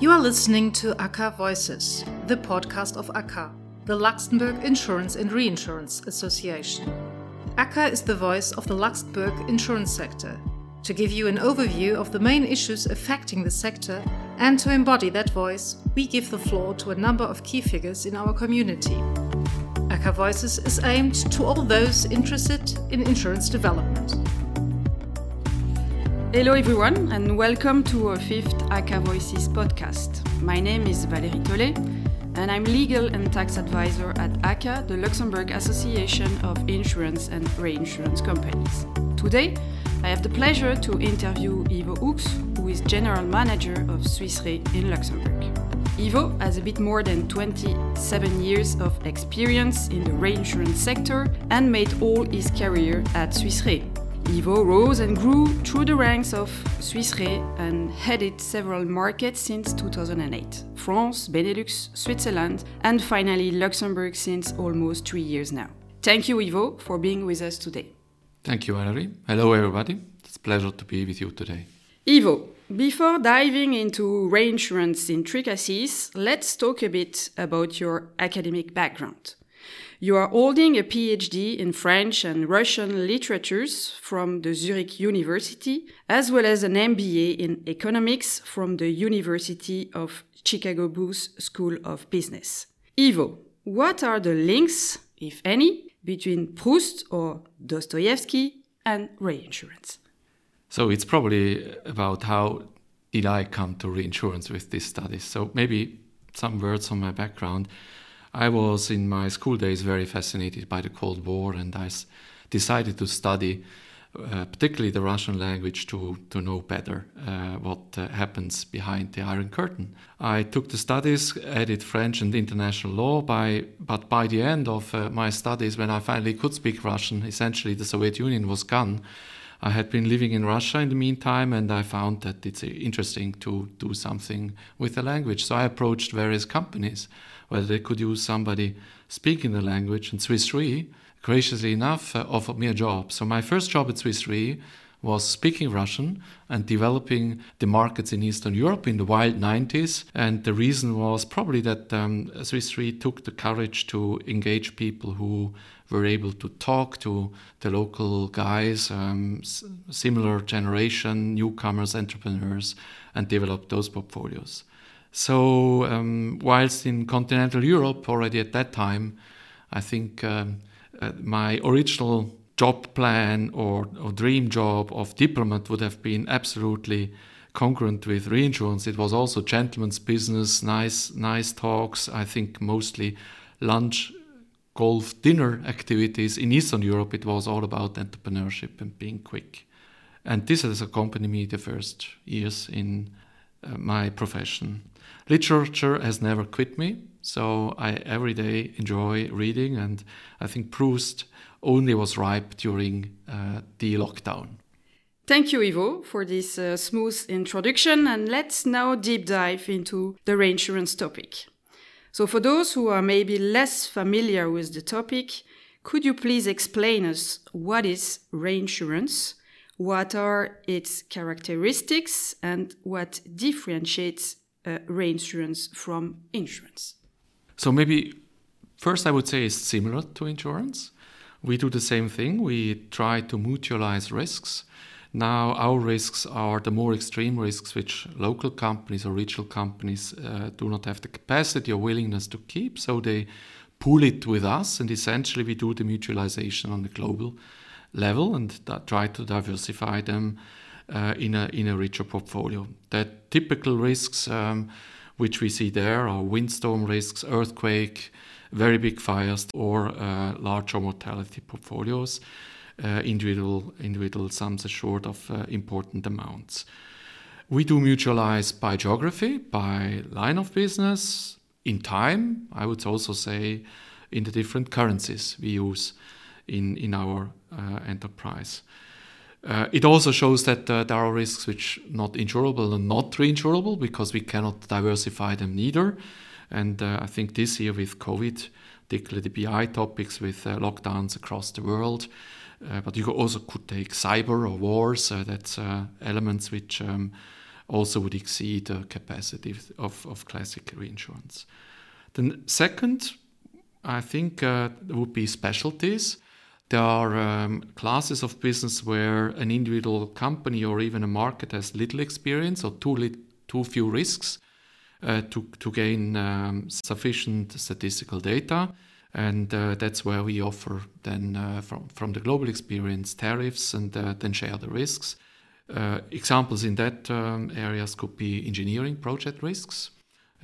You are listening to ACCA Voices, the podcast of ACCA, the Luxembourg Insurance and Reinsurance Association. ACCA is the voice of the Luxembourg insurance sector to give you an overview of the main issues affecting the sector and to embody that voice, we give the floor to a number of key figures in our community. ACCA Voices is aimed to all those interested in insurance development. Hello, everyone, and welcome to our fifth ACCA Voices podcast. My name is Valérie Tollet, and I'm legal and tax advisor at ACCA, the Luxembourg Association of Insurance and Reinsurance Companies. Today, I have the pleasure to interview Ivo Hux, who is General Manager of Swiss Re in Luxembourg. Ivo has a bit more than 27 years of experience in the reinsurance sector and made all his career at Swiss Re. Ivo rose and grew through the ranks of Swiss Re and headed several markets since 2008 France, Benelux, Switzerland, and finally Luxembourg since almost three years now. Thank you, Ivo, for being with us today. Thank you, Valerie. Hello, everybody. It's a pleasure to be with you today. Ivo, before diving into reinsurance intricacies, let's talk a bit about your academic background. You are holding a PhD in French and Russian literatures from the Zurich University, as well as an MBA in economics from the University of Chicago Booth School of Business. Ivo, what are the links, if any, between Proust or Dostoevsky and reinsurance? So it's probably about how did I come to reinsurance with these studies. So maybe some words on my background. I was in my school days very fascinated by the Cold War, and I decided to study uh, particularly the Russian language to, to know better uh, what uh, happens behind the Iron Curtain. I took the studies, added French and international law, by, but by the end of uh, my studies, when I finally could speak Russian, essentially the Soviet Union was gone. I had been living in Russia in the meantime, and I found that it's uh, interesting to do something with the language. So I approached various companies whether they could use somebody speaking the language, and Swiss Re graciously enough, uh, offered me a job. So my first job at Swiss Re was speaking Russian and developing the markets in Eastern Europe in the wild 90s. And the reason was probably that um, Swiss Re took the courage to engage people who were able to talk to the local guys, um, s- similar generation, newcomers, entrepreneurs, and develop those portfolios. So, um, whilst in continental Europe already at that time, I think um, uh, my original job plan or, or, dream job of diplomat would have been absolutely congruent with reinsurance. It was also gentleman's business, nice, nice talks. I think mostly lunch, golf, dinner activities. In Eastern Europe, it was all about entrepreneurship and being quick. And this has accompanied me the first years in uh, my profession. Literature has never quit me. So I every day enjoy reading, and I think Proust only was ripe during uh, the lockdown. Thank you, Ivo, for this uh, smooth introduction, and let's now deep dive into the reinsurance topic. So, for those who are maybe less familiar with the topic, could you please explain us what is reinsurance, what are its characteristics, and what differentiates uh, reinsurance from insurance? So maybe first I would say it's similar to insurance. We do the same thing. We try to mutualize risks. Now our risks are the more extreme risks which local companies or regional companies uh, do not have the capacity or willingness to keep. So they pool it with us, and essentially we do the mutualization on the global level and try to diversify them in a in a richer portfolio. The typical risks. Um, which we see there are windstorm risks, earthquake, very big fires, or uh, larger mortality portfolios. Uh, individual individual sums assured of uh, important amounts. We do mutualize by geography, by line of business, in time. I would also say in the different currencies we use in in our uh, enterprise. Uh, it also shows that uh, there are risks which not insurable and not reinsurable because we cannot diversify them neither. And uh, I think this year with COVID, particularly the BI topics with uh, lockdowns across the world, uh, but you also could take cyber or wars. Uh, that's elements which um, also would exceed the capacity of, of classic reinsurance. The second, I think, would be specialties. There are um, classes of business where an individual company or even a market has little experience or too, li- too few risks uh, to, to gain um, sufficient statistical data. And uh, that's where we offer then uh, from, from the global experience tariffs and uh, then share the risks. Uh, examples in that um, areas could be engineering project risks.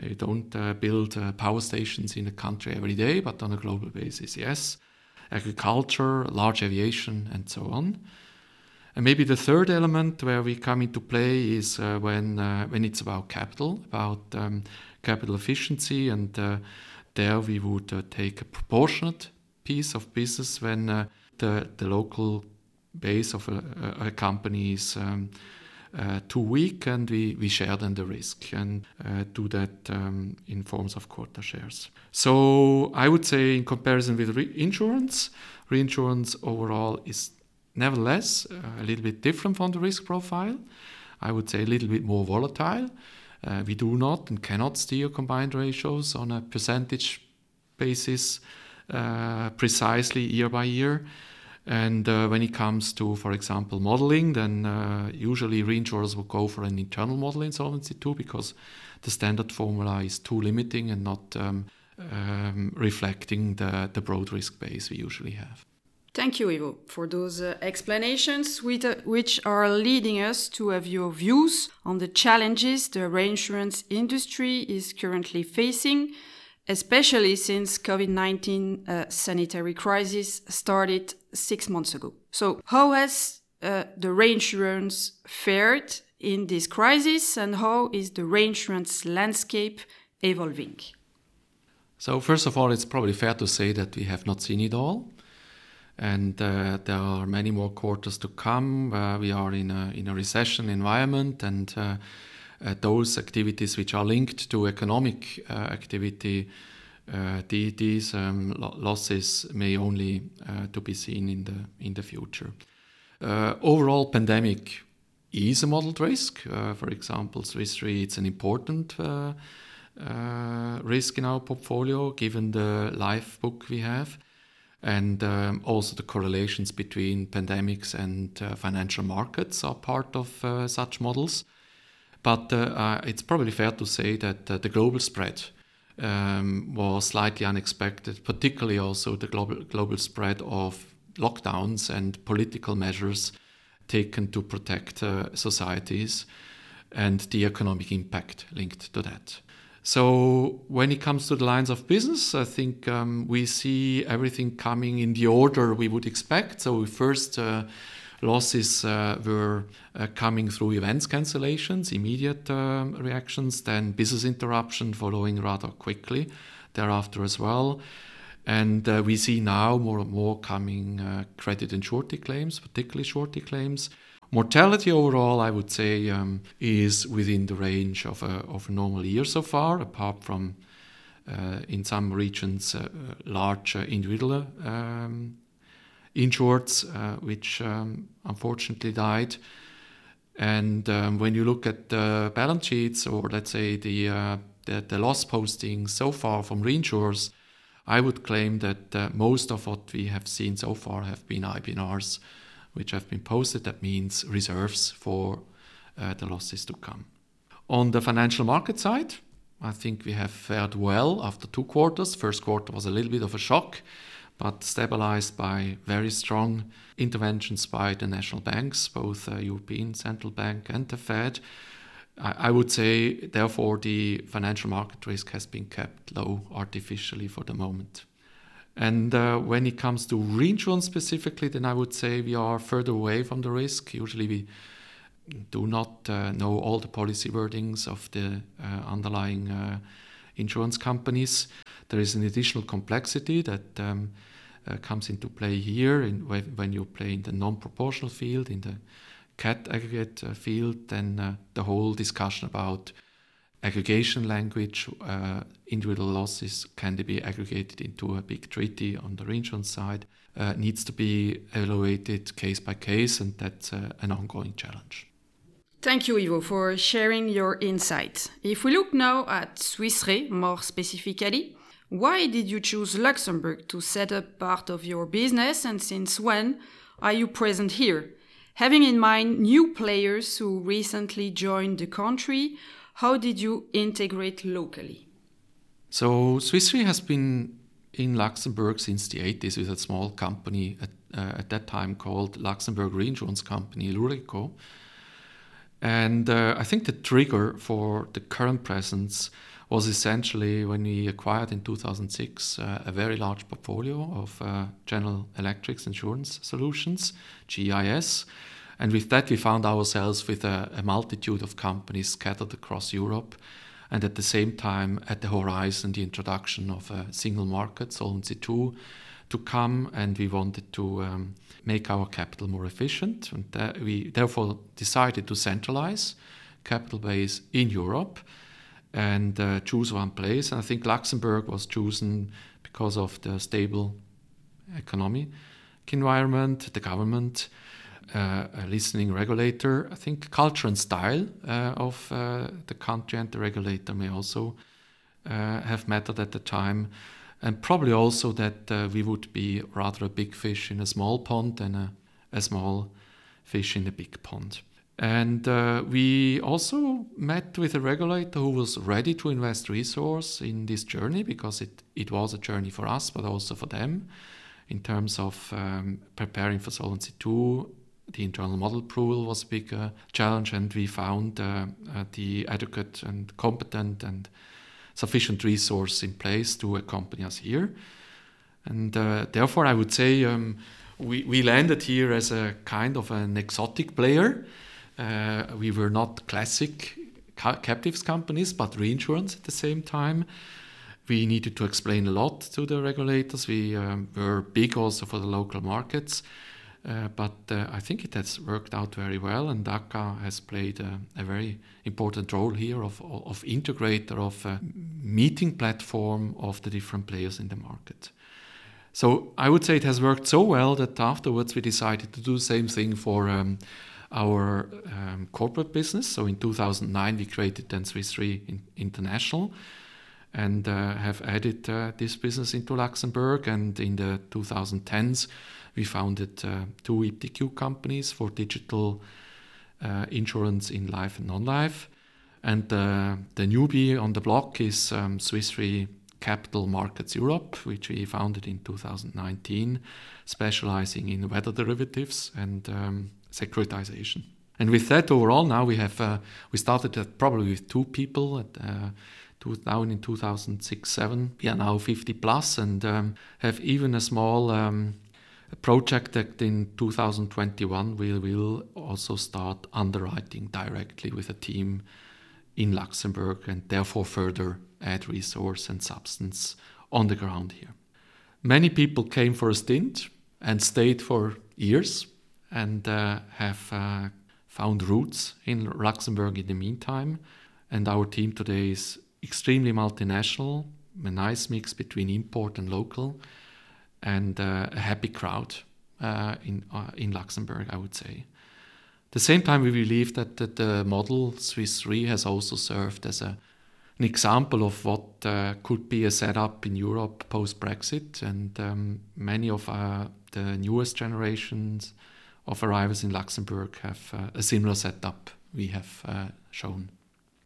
You don't uh, build power stations in a country every day, but on a global basis, yes agriculture, large aviation, and so on. And maybe the third element where we come into play is uh, when uh, when it's about capital, about um, capital efficiency, and uh, there we would uh, take a proportionate piece of business when uh, the the local base of a, a company is um, too weak, and we, we share then the risk and uh, do that um, in forms of quota shares. So I would say, in comparison with reinsurance, reinsurance overall is nevertheless uh, a little bit different from the risk profile. I would say a little bit more volatile. Uh, we do not and cannot steer combined ratios on a percentage basis uh, precisely year by year. And uh, when it comes to, for example, modeling, then uh, usually reinsurers will go for an internal model in Solvency because the standard formula is too limiting and not um, um, reflecting the, the broad risk base we usually have. Thank you, Ivo, for those uh, explanations, with, uh, which are leading us to have your views on the challenges the reinsurance industry is currently facing especially since COVID-19 uh, sanitary crisis started six months ago. So how has uh, the reinsurance fared in this crisis and how is the reinsurance landscape evolving? So first of all, it's probably fair to say that we have not seen it all. And uh, there are many more quarters to come. we are in a, in a recession environment and uh, uh, those activities which are linked to economic uh, activity, uh, the, these um, lo losses may only to be seen in the in the future. overall, pandemic is a modeled risk. for example, Swiss Re, it's an important uh, risk in our portfolio given the life book we have and um, also the correlations between pandemics and uh, financial markets are part of uh, such models. But uh, uh, it's probably fair to say that uh, the global spread um, was slightly unexpected, particularly also the global, global spread of lockdowns and political measures taken to protect uh, societies and the economic impact linked to that. So, when it comes to the lines of business, I think um, we see everything coming in the order we would expect. So, we first uh, losses uh, were uh, coming through events cancellations, immediate um, reactions, then business interruption following rather quickly thereafter as well. And uh, we see now more and more coming uh, credit and surety claims, particularly surety claims. Mortality overall, I would say, um, is within the range of a, of a normal year so far, apart from uh, in some regions uh, large individual um, insureds, uh, which um, unfortunately died. And um, when you look at the balance sheets, or let's say the, uh, the, the loss postings so far from reinsurers, I would claim that uh, most of what we have seen so far have been IBNRs, which have been posted. That means reserves for uh, the losses to come. On the financial market side, I think we have fared well after two quarters. First quarter was a little bit of a shock but stabilized by very strong interventions by the national banks, both uh, European Central Bank and the Fed. I, I would say, therefore, the financial market risk has been kept low artificially for the moment. And uh, when it comes to reinsurance specifically, then I would say we are further away from the risk. Usually, we do not uh, know all the policy wordings of the uh, underlying uh, insurance companies. There is an additional complexity that um, uh, comes into play here in, when you play in the non-proportional field, in the cat aggregate uh, field, then uh, the whole discussion about aggregation language, uh, individual losses, can they be aggregated into a big treaty on the reinsurance side, uh, needs to be evaluated case by case, and that's an ongoing challenge. Thank you, Ivo, for sharing your insight. If we look now at Swiss Re more specifically, why did you choose Luxembourg to set up part of your business and since when are you present here? Having in mind new players who recently joined the country, how did you integrate locally? So, Swiss Re has been in Luxembourg since the 80s with a small company at, uh, at that time called Luxembourg Reinsurance Company, Lurreco. And uh, I think the trigger for the current presence was essentially when we acquired in 2006 uh, a very large portfolio of uh, General Electric's insurance solutions, GIS. And with that, we found ourselves with a, a, multitude of companies scattered across Europe. And at the same time, at the horizon, the introduction of a single market, Solvency II, to come. And we wanted to um, make our capital more efficient. And uh, we therefore decided to centralize capital base in Europe and uh, choose one place. And I think Luxembourg was chosen because of the stable economic environment, the government, uh, a listening regulator. I think culture and style uh, of uh, the country and the regulator may also uh, have mattered at the time. And probably also that uh, we would be rather a big fish in a small pond than a, a small fish in a big pond. And uh, we also met with a regulator who was ready to invest resource in this journey because it, it was a journey for us, but also for them in terms of um, preparing for Solvency II. The internal model approval was a big uh, challenge, and we found uh, uh the adequate and competent and sufficient resource in place to accompany us here. And uh, therefore, I would say um, we, we landed here as a kind of an exotic player uh, we were not classic ca- captives companies, but reinsurance at the same time. We needed to explain a lot to the regulators. We um, were big also for the local markets. Uh, but uh, I think it has worked out very well, and ACA has played a, a very important role here of, of integrator, of a meeting platform of the different players in the market. So I would say it has worked so well that afterwards we decided to do the same thing for um, our um, corporate business. So in 2009, we created then Swiss Re International and uh, have added uh, this business into Luxembourg. And in the 2010s, we founded uh, two iptiQ companies for digital uh, insurance in life and non-life. And the newbie on the block is um, Swiss Re Capital Markets Europe, which we founded in 2019, specializing in weather derivatives and um, securitization. And with that, overall, now we have uh, we started probably with two people at. Uh, two, now in 2006 7 we are now 50 plus and um, have even a small um, project that in 2021 we will also start underwriting directly with a team in Luxembourg and therefore further add resource and substance on the ground here. Many people came for a stint and stayed for years and uh, have uh, found roots in Luxembourg in the meantime. And our team today is extremely multinational, a nice mix between import and local, and uh, a happy crowd uh, in, uh, in Luxembourg, I would say. At the same time, we believe that, that the model Swiss Re has also served as a, an example of what uh, could be a setup in Europe post Brexit, and um, many of the newest generations of arrivals in Luxembourg have uh, a similar setup we have uh, shown.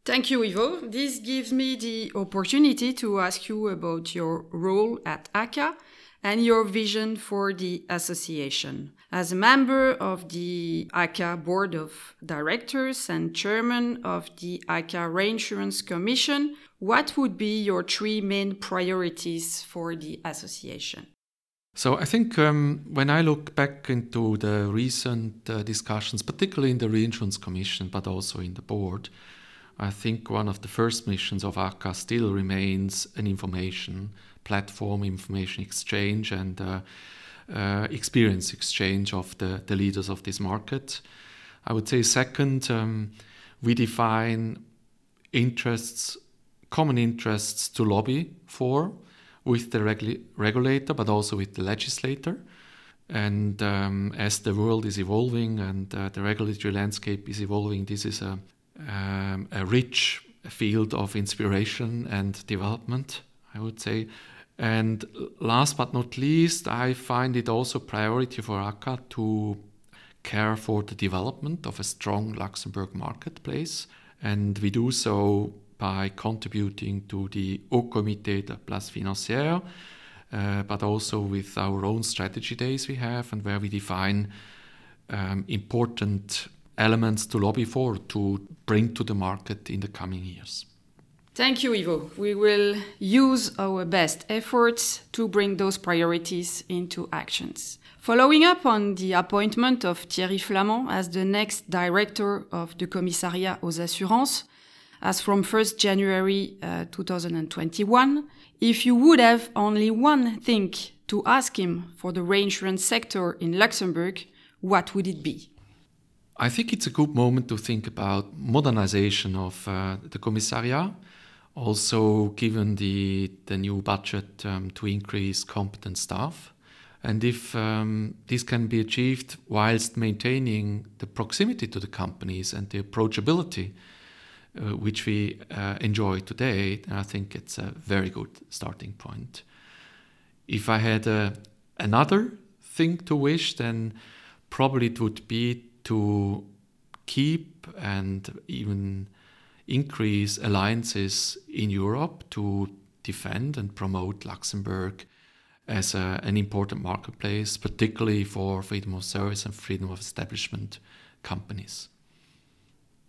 Thank you, Ivo. This gives me the opportunity to ask you about your role at ACA and your vision for the association. As a member of the ACA Board of Directors and Chairman of the ACA Reinsurance Commission, what would be your three main priorities for the association? So I think um, when I look back into the recent uh, discussions, particularly in the Reinsurance Commission, but also in the board, I think one of the first missions of ACA still remains an information platform, information exchange, and uh, uh, experience exchange of the, the leaders of this market. I would say, second, um, we define interests, common interests to lobby for with the regulator, but also with the legislator. And um, as the world is evolving and uh, the regulatory landscape is evolving, this is a, um, a rich field of inspiration and development, I would say. And last but not least, I find it also priority for ACCA to care for the development of a strong Luxembourg marketplace. And we do so by contributing to the Haut Comité de Place Financière, uh, but also with our own strategy days we have and where we define um, important elements to lobby for to bring to the market in the coming years. Thank you, Ivo. We will use our best efforts to bring those priorities into actions. Following up on the appointment of Thierry Flamand as the next director of the Commissariat aux Assurances, as from 1st January uh, 2021, if you would have only one thing to ask him for the reinsurance sector in Luxembourg, what would it be? I think it's a good moment to think about modernization of uh, the Commissariat also given the, the new budget um, to increase competent staff. And if um, this can be achieved whilst maintaining the proximity to the companies and the approachability uh, which we uh, enjoy today, I think it's a very good starting point. If I had uh, another thing to wish, then probably it would be to keep and even increase alliances in Europe to defend and promote Luxembourg as a, an important marketplace, particularly for freedom of service and freedom of establishment companies.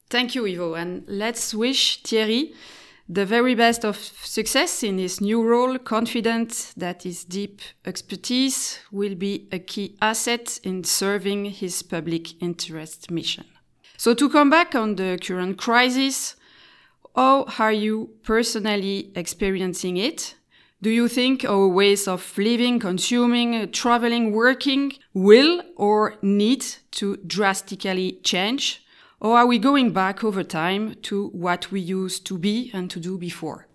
Thank you, Ivo. And let's wish Thierry the very best of success in his new role, confident that his deep expertise will be a key asset in serving his public interest mission. So, to come back on the current crisis, how are you personally experiencing it? Do you think our ways of living, consuming, traveling, working will or need to drastically change? Or are we going back over time to what we used to be and to do before?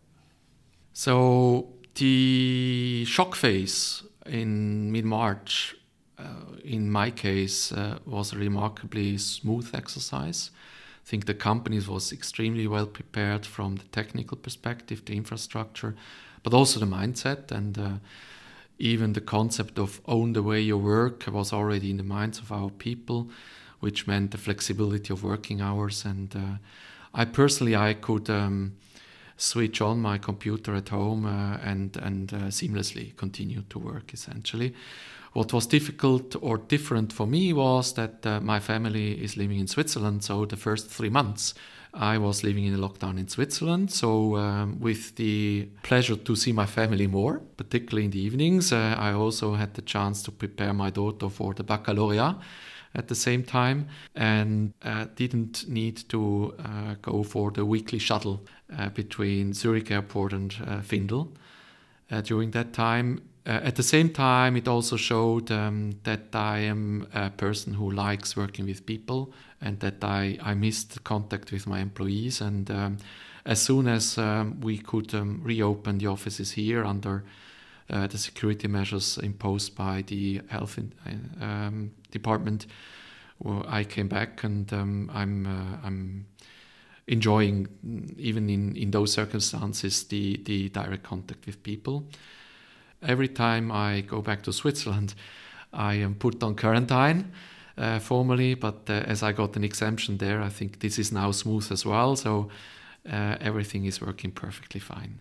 So, the shock phase in mid March, uh, in my case, uh, was a remarkably smooth exercise. I think the companies was extremely well prepared from the technical perspective, the infrastructure, but also the mindset and uh, even the concept of own the way you work was already in the minds of our people, which meant the flexibility of working hours. And uh, I personally, I could um, switch on my computer at home uh, and and uh, seamlessly continue to work essentially. What was difficult or different for me was that uh, my family is living in Switzerland, so the first three months I was living in a lockdown in Switzerland. So, um, with the pleasure to see my family more, particularly in the evenings, uh, I also had the chance to prepare my daughter for the baccalaureate at the same time and uh, didn't need to uh, go for the weekly shuttle uh, between Zurich Airport and uh, Findel uh, during that time. Uh, at the same time, it also showed um, that I am a person who likes working with people and that I, I missed contact with my employees. And um, as soon as um, we could um, reopen the offices here under uh, the security measures imposed by the health in, um, department, well, I came back and um, I'm, uh, I'm enjoying, even in, in those circumstances, the, the direct contact with people every time I go back to Switzerland, I am put on quarantine uh, formally, but uh, as I got an exemption there, I think this is now smooth as well. So uh, everything is working perfectly fine.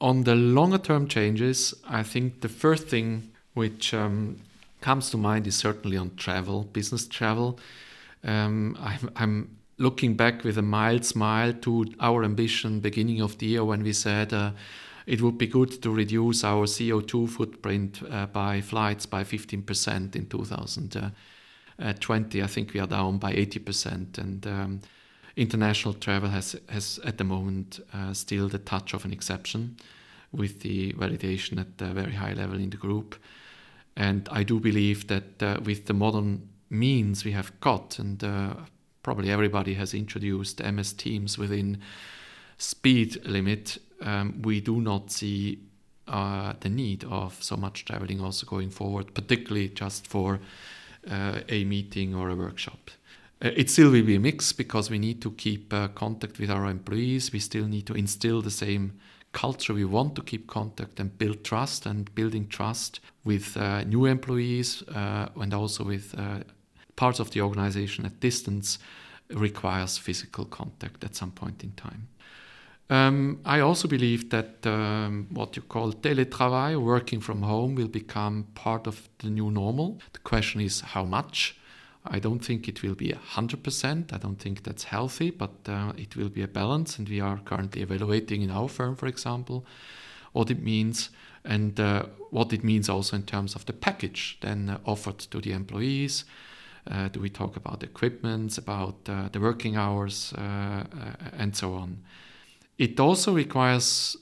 On the longer term changes, I think the first thing which um, comes to mind is certainly on travel, business travel. Um, I'm, I'm, looking back with a mild smile to our ambition beginning of the year when we said uh, it would be good to reduce our CO2 footprint uh, by flights by 15% in 2020. I think we are down by 80%. And um, international travel has, has at the moment uh, still the touch of an exception with the validation at a very high level in the group. And I do believe that uh, with the modern means we have got, and uh, probably everybody has introduced MS Teams within speed limit, um, we do not see uh, the need of so much traveling also going forward, particularly just for uh, a meeting or a workshop. Uh, it still will be a mix because we need to keep uh, contact with our employees. We still need to instill the same culture. We want to keep contact and build trust, and building trust with uh, new employees and also with parts of the organization at distance requires physical contact at some point in time. Um, I also believe that um, what you call teletravail, working from home, will become part of the new normal. The question is how much. I don't think it will be 100%. I don't think that's healthy, but uh, it will be a balance. And we are currently evaluating in our firm, for example, what it means and uh, what it means also in terms of the package then uh, offered to the employees. Uh, do we talk about equipment, about uh, the working hours, uh, and so on? It also requires,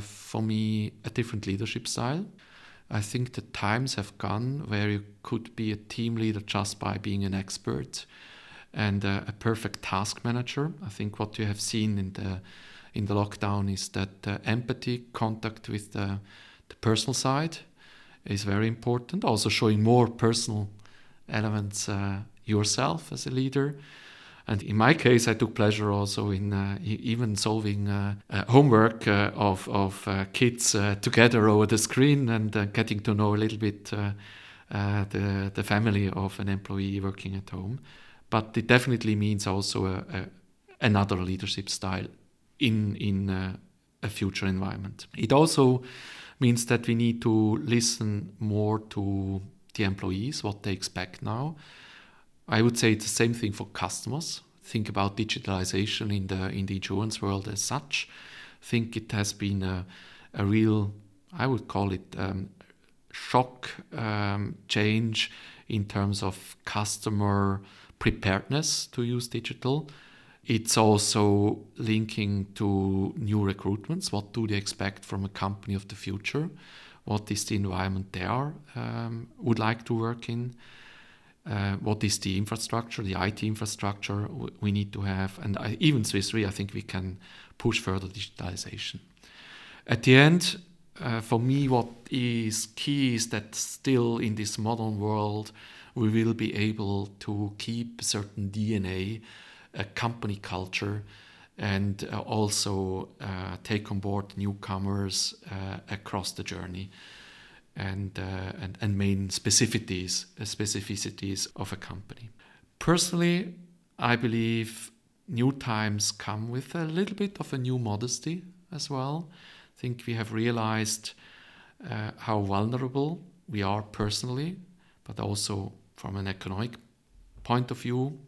for me, a different leadership style. I think the times have gone where you could be a team leader just by being an expert and uh, a perfect task manager. I think what you have seen in the in the lockdown is that uh, empathy, contact with the, the personal side, is very important. Also showing more personal elements uh, yourself as a leader. And in my case, I took pleasure also in uh, even solving uh, uh, homework uh, of, of uh, kids uh, together over the screen and getting to know a little bit the, the family of an employee working at home. But it definitely means also a, a, another leadership style in, in a future environment. It also means that we need to listen more to the employees, what they expect now I would say it's the same thing for customers. Think about digitalization in the in the insurance world as such. Think it has been a, a real, I would call it um, shock um, change in terms of customer preparedness to use digital. It's also linking to new recruitments. What do they expect from a company of the future? What is the environment they are um, would like to work in? Uh, what is the infrastructure, the IT infrastructure we need to have, and I, even Swiss Re, I think we can push further digitalization. At the end, uh, for me, what is key is that still in this modern world, we will be able to keep certain DNA, a company culture, and uh, also uh, take on board newcomers uh, across the journey and, uh, and, and main specificities, uh, specificities of a company. Personally, I believe new times come with a little bit of a new modesty as well. I think we have realized uh, how vulnerable we are personally, but also from an economic point of view.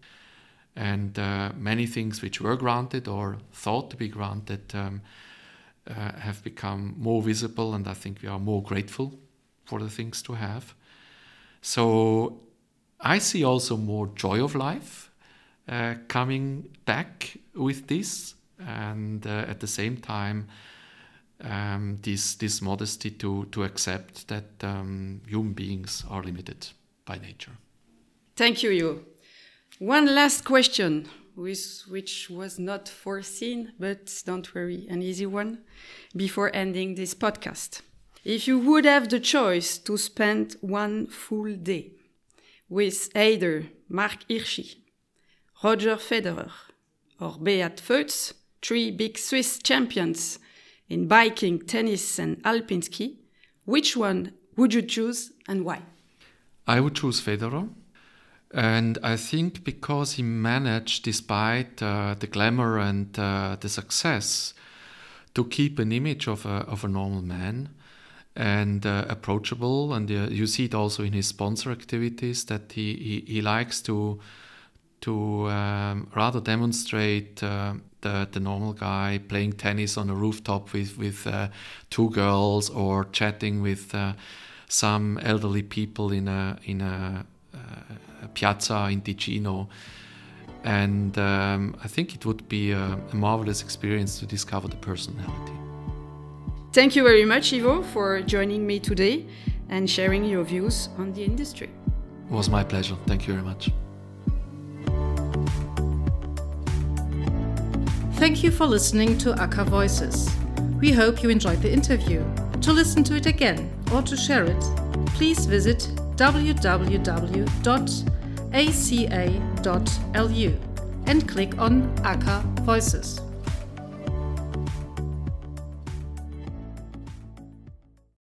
And uh, many things which were granted or thought to be granted um, uh, have become more visible, and I think we are more grateful for the things to have. So I see also more joy of life uh, coming back with this, and uh, at the same time, um, this this modesty to to accept that um, human beings are limited by nature. Thank you, you. One last question, with, which was not foreseen, but don't worry, an easy one, before ending this podcast. If you would have the choice to spend one full day with either Marc Hirschi, Roger Federer, or Beat Feuz, three big Swiss champions in biking, tennis, and alpine ski, which one would you choose and why? I would choose Federer. And I think because he managed, despite uh, the glamour and uh, the success, to keep an image of a, of a normal man and uh, approachable. And uh, you see it also in his sponsor activities that he, he, he likes to to um, rather demonstrate uh, the, the normal guy playing tennis on a rooftop with, with uh, two girls or chatting with uh, some elderly people in a, in a, uh, a piazza in Ticino. And um, I think it would be a, a marvelous experience to discover the personality. Thank you very much, Ivo, for joining me today and sharing your views on the industry. It was my pleasure. Thank you very much. Thank you for listening to ACCA Voices. We hope you enjoyed the interview. To listen to it again or to share it, please visit www.aca.lu and click on ACA Voices.